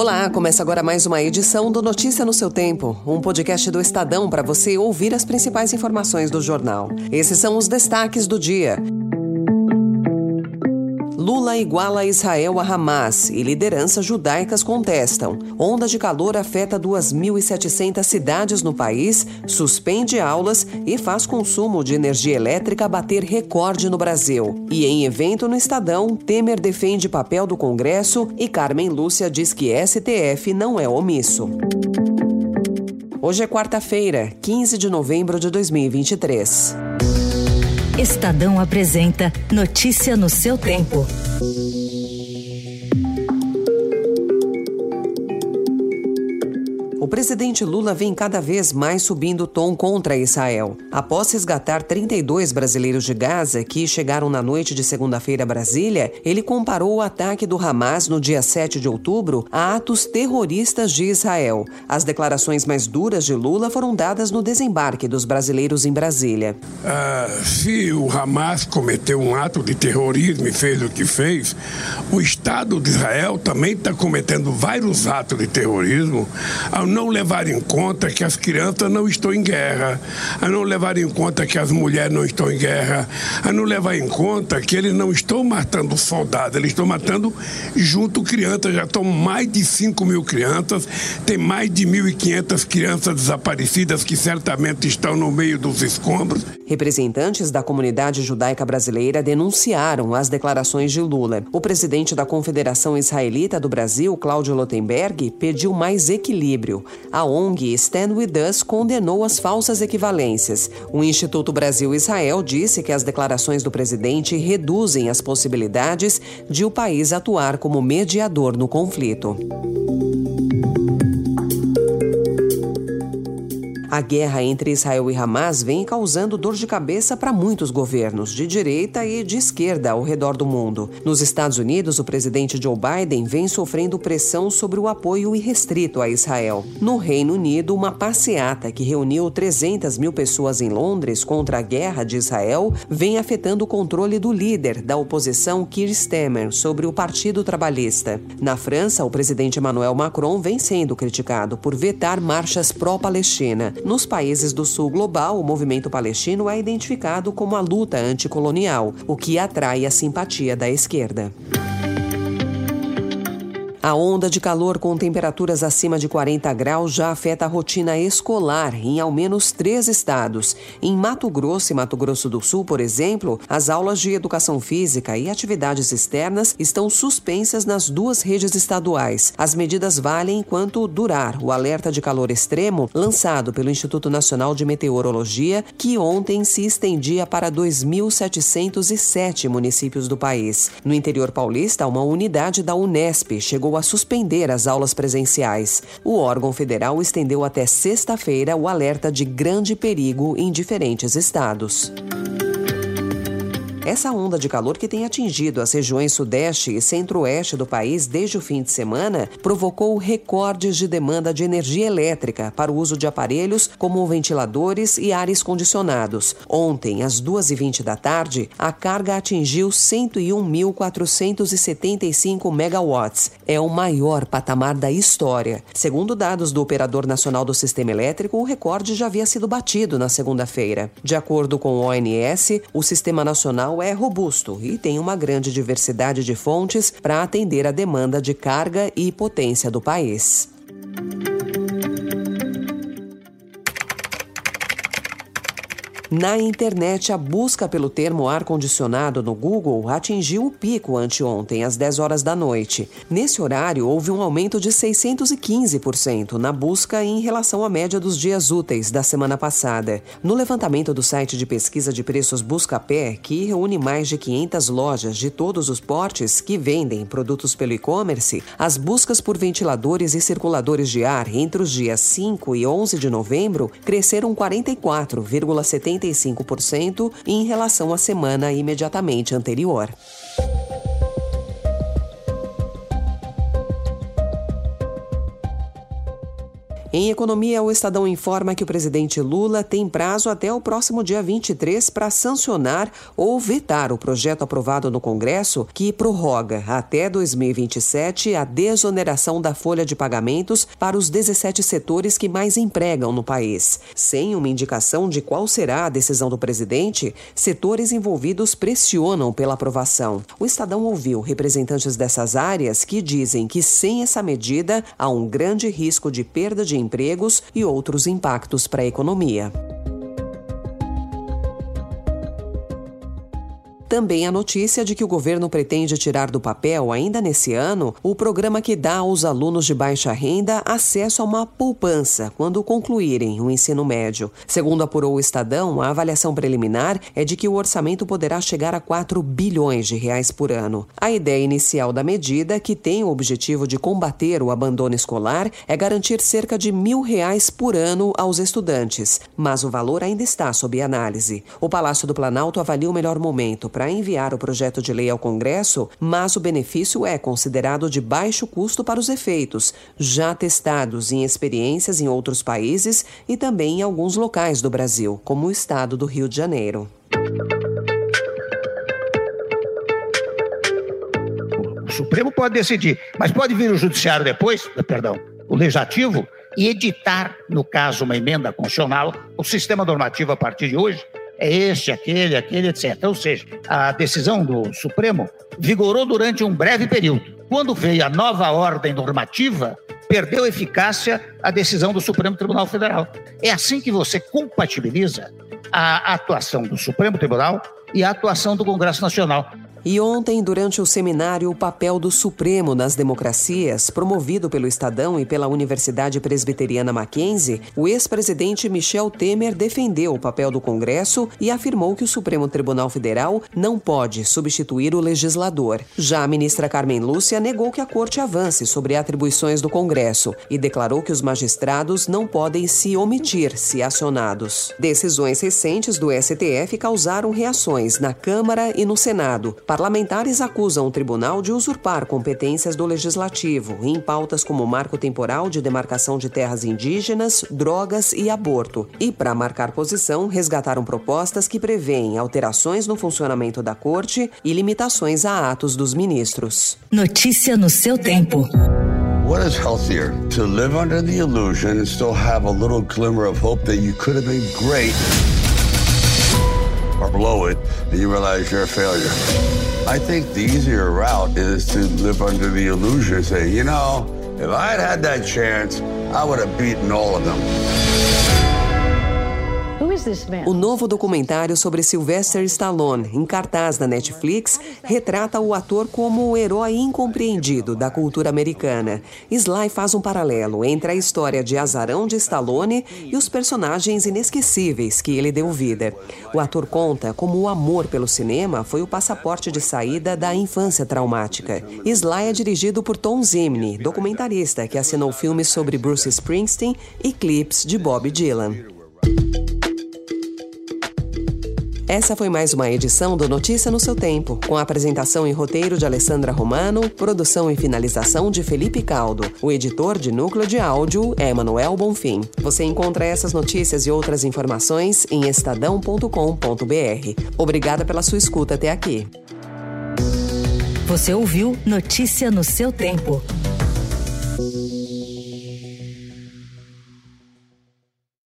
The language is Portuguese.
Olá, começa agora mais uma edição do Notícia no seu Tempo, um podcast do Estadão para você ouvir as principais informações do jornal. Esses são os destaques do dia. Lula iguala Israel a Hamas e lideranças judaicas contestam. Onda de calor afeta 2.700 cidades no país, suspende aulas e faz consumo de energia elétrica bater recorde no Brasil. E em evento no Estadão, Temer defende papel do Congresso e Carmen Lúcia diz que STF não é omisso. Hoje é quarta-feira, 15 de novembro de 2023. Estadão apresenta Notícia no seu tempo. Presidente Lula vem cada vez mais subindo o tom contra Israel. Após resgatar 32 brasileiros de Gaza que chegaram na noite de segunda-feira a Brasília, ele comparou o ataque do Hamas no dia 7 de outubro a atos terroristas de Israel. As declarações mais duras de Lula foram dadas no desembarque dos brasileiros em Brasília. Uh, se o Hamas cometeu um ato de terrorismo e fez o que fez, o Estado de Israel também está cometendo vários atos de terrorismo ao não levar em conta que as crianças não estão em guerra, a não levar em conta que as mulheres não estão em guerra, a não levar em conta que eles não estão matando soldados, eles estão matando junto crianças. Já estão mais de 5 mil crianças, tem mais de 1.500 crianças desaparecidas que certamente estão no meio dos escombros. Representantes da comunidade judaica brasileira denunciaram as declarações de Lula. O presidente da Confederação Israelita do Brasil, Cláudio Lotenberg, pediu mais equilíbrio. A ONG Stand With Us condenou as falsas equivalências. O Instituto Brasil-Israel disse que as declarações do presidente reduzem as possibilidades de o país atuar como mediador no conflito. A guerra entre Israel e Hamas vem causando dor de cabeça para muitos governos, de direita e de esquerda ao redor do mundo. Nos Estados Unidos, o presidente Joe Biden vem sofrendo pressão sobre o apoio irrestrito a Israel. No Reino Unido, uma passeata que reuniu 300 mil pessoas em Londres contra a guerra de Israel vem afetando o controle do líder da oposição, Keir Starmer, sobre o Partido Trabalhista. Na França, o presidente Emmanuel Macron vem sendo criticado por vetar marchas pró-Palestina. Nos países do sul global, o movimento palestino é identificado como a luta anticolonial, o que atrai a simpatia da esquerda. A onda de calor com temperaturas acima de 40 graus já afeta a rotina escolar em ao menos três estados. Em Mato Grosso e Mato Grosso do Sul, por exemplo, as aulas de educação física e atividades externas estão suspensas nas duas redes estaduais. As medidas valem enquanto durar o alerta de calor extremo lançado pelo Instituto Nacional de Meteorologia, que ontem se estendia para 2.707 municípios do país. No interior paulista, uma unidade da Unesp chegou chegou a suspender as aulas presenciais. O órgão federal estendeu até sexta-feira o alerta de grande perigo em diferentes estados. Essa onda de calor que tem atingido as regiões sudeste e centro-oeste do país desde o fim de semana provocou recordes de demanda de energia elétrica para o uso de aparelhos como ventiladores e ares condicionados. Ontem, às 2h20 da tarde, a carga atingiu 101.475 megawatts. É o maior patamar da história. Segundo dados do Operador Nacional do Sistema Elétrico, o recorde já havia sido batido na segunda-feira. De acordo com o ONS, o Sistema Nacional é robusto e tem uma grande diversidade de fontes para atender a demanda de carga e potência do país. Na internet, a busca pelo termo ar-condicionado no Google atingiu o pico anteontem, às 10 horas da noite. Nesse horário, houve um aumento de 615% na busca em relação à média dos dias úteis da semana passada. No levantamento do site de pesquisa de preços Buscapé, que reúne mais de 500 lojas de todos os portes que vendem produtos pelo e-commerce, as buscas por ventiladores e circuladores de ar entre os dias 5 e 11 de novembro cresceram 44,70 45% em relação à semana imediatamente anterior. Em economia, o Estadão informa que o presidente Lula tem prazo até o próximo dia 23 para sancionar ou vetar o projeto aprovado no Congresso que prorroga até 2027 a desoneração da folha de pagamentos para os 17 setores que mais empregam no país. Sem uma indicação de qual será a decisão do presidente, setores envolvidos pressionam pela aprovação. O Estadão ouviu representantes dessas áreas que dizem que sem essa medida há um grande risco de perda de empregos e outros impactos para a economia. Também a notícia de que o governo pretende tirar do papel, ainda nesse ano, o programa que dá aos alunos de baixa renda acesso a uma poupança quando concluírem o ensino médio. Segundo apurou o Estadão, a avaliação preliminar é de que o orçamento poderá chegar a 4 bilhões de reais por ano. A ideia inicial da medida, que tem o objetivo de combater o abandono escolar, é garantir cerca de mil reais por ano aos estudantes, mas o valor ainda está sob análise. O Palácio do Planalto avalia o melhor momento para enviar o projeto de lei ao Congresso, mas o benefício é considerado de baixo custo para os efeitos, já testados em experiências em outros países e também em alguns locais do Brasil, como o estado do Rio de Janeiro. O Supremo pode decidir, mas pode vir o Judiciário depois, perdão, o Legislativo, e editar, no caso, uma emenda constitucional, o sistema normativo a partir de hoje é este, aquele, aquele, etc. Ou seja, a decisão do Supremo vigorou durante um breve período. Quando veio a nova ordem normativa, perdeu eficácia a decisão do Supremo Tribunal Federal. É assim que você compatibiliza a atuação do Supremo Tribunal e a atuação do Congresso Nacional. E ontem, durante o seminário O Papel do Supremo nas Democracias, promovido pelo Estadão e pela Universidade Presbiteriana Mackenzie, o ex-presidente Michel Temer defendeu o papel do Congresso e afirmou que o Supremo Tribunal Federal não pode substituir o legislador. Já a ministra Carmen Lúcia negou que a corte avance sobre atribuições do Congresso e declarou que os magistrados não podem se omitir se acionados. Decisões recentes do STF causaram reações na Câmara e no Senado. Parlamentares acusam o tribunal de usurpar competências do legislativo em pautas como marco temporal de demarcação de terras indígenas, drogas e aborto. E, para marcar posição, resgataram propostas que prevêem alterações no funcionamento da corte e limitações a atos dos ministros. Notícia no seu tempo. What is healthier? To live under the illusion and still have a little glimmer of hope that you could have been great, or blow it and you realize you're a failure. I think the easier route is to live under the illusion, say, you know, if I had had that chance, I would have beaten all of them. O novo documentário sobre Sylvester Stallone, em cartaz na Netflix, retrata o ator como o herói incompreendido da cultura americana. Sly faz um paralelo entre a história de azarão de Stallone e os personagens inesquecíveis que ele deu vida. O ator conta como o amor pelo cinema foi o passaporte de saída da infância traumática. Sly é dirigido por Tom Zimney, documentarista que assinou filmes sobre Bruce Springsteen e clipes de Bob Dylan. Essa foi mais uma edição do Notícia no seu tempo, com a apresentação e roteiro de Alessandra Romano, produção e finalização de Felipe Caldo. O editor de núcleo de áudio é Manuel Bonfim. Você encontra essas notícias e outras informações em estadão.com.br. Obrigada pela sua escuta até aqui. Você ouviu Notícia no seu tempo.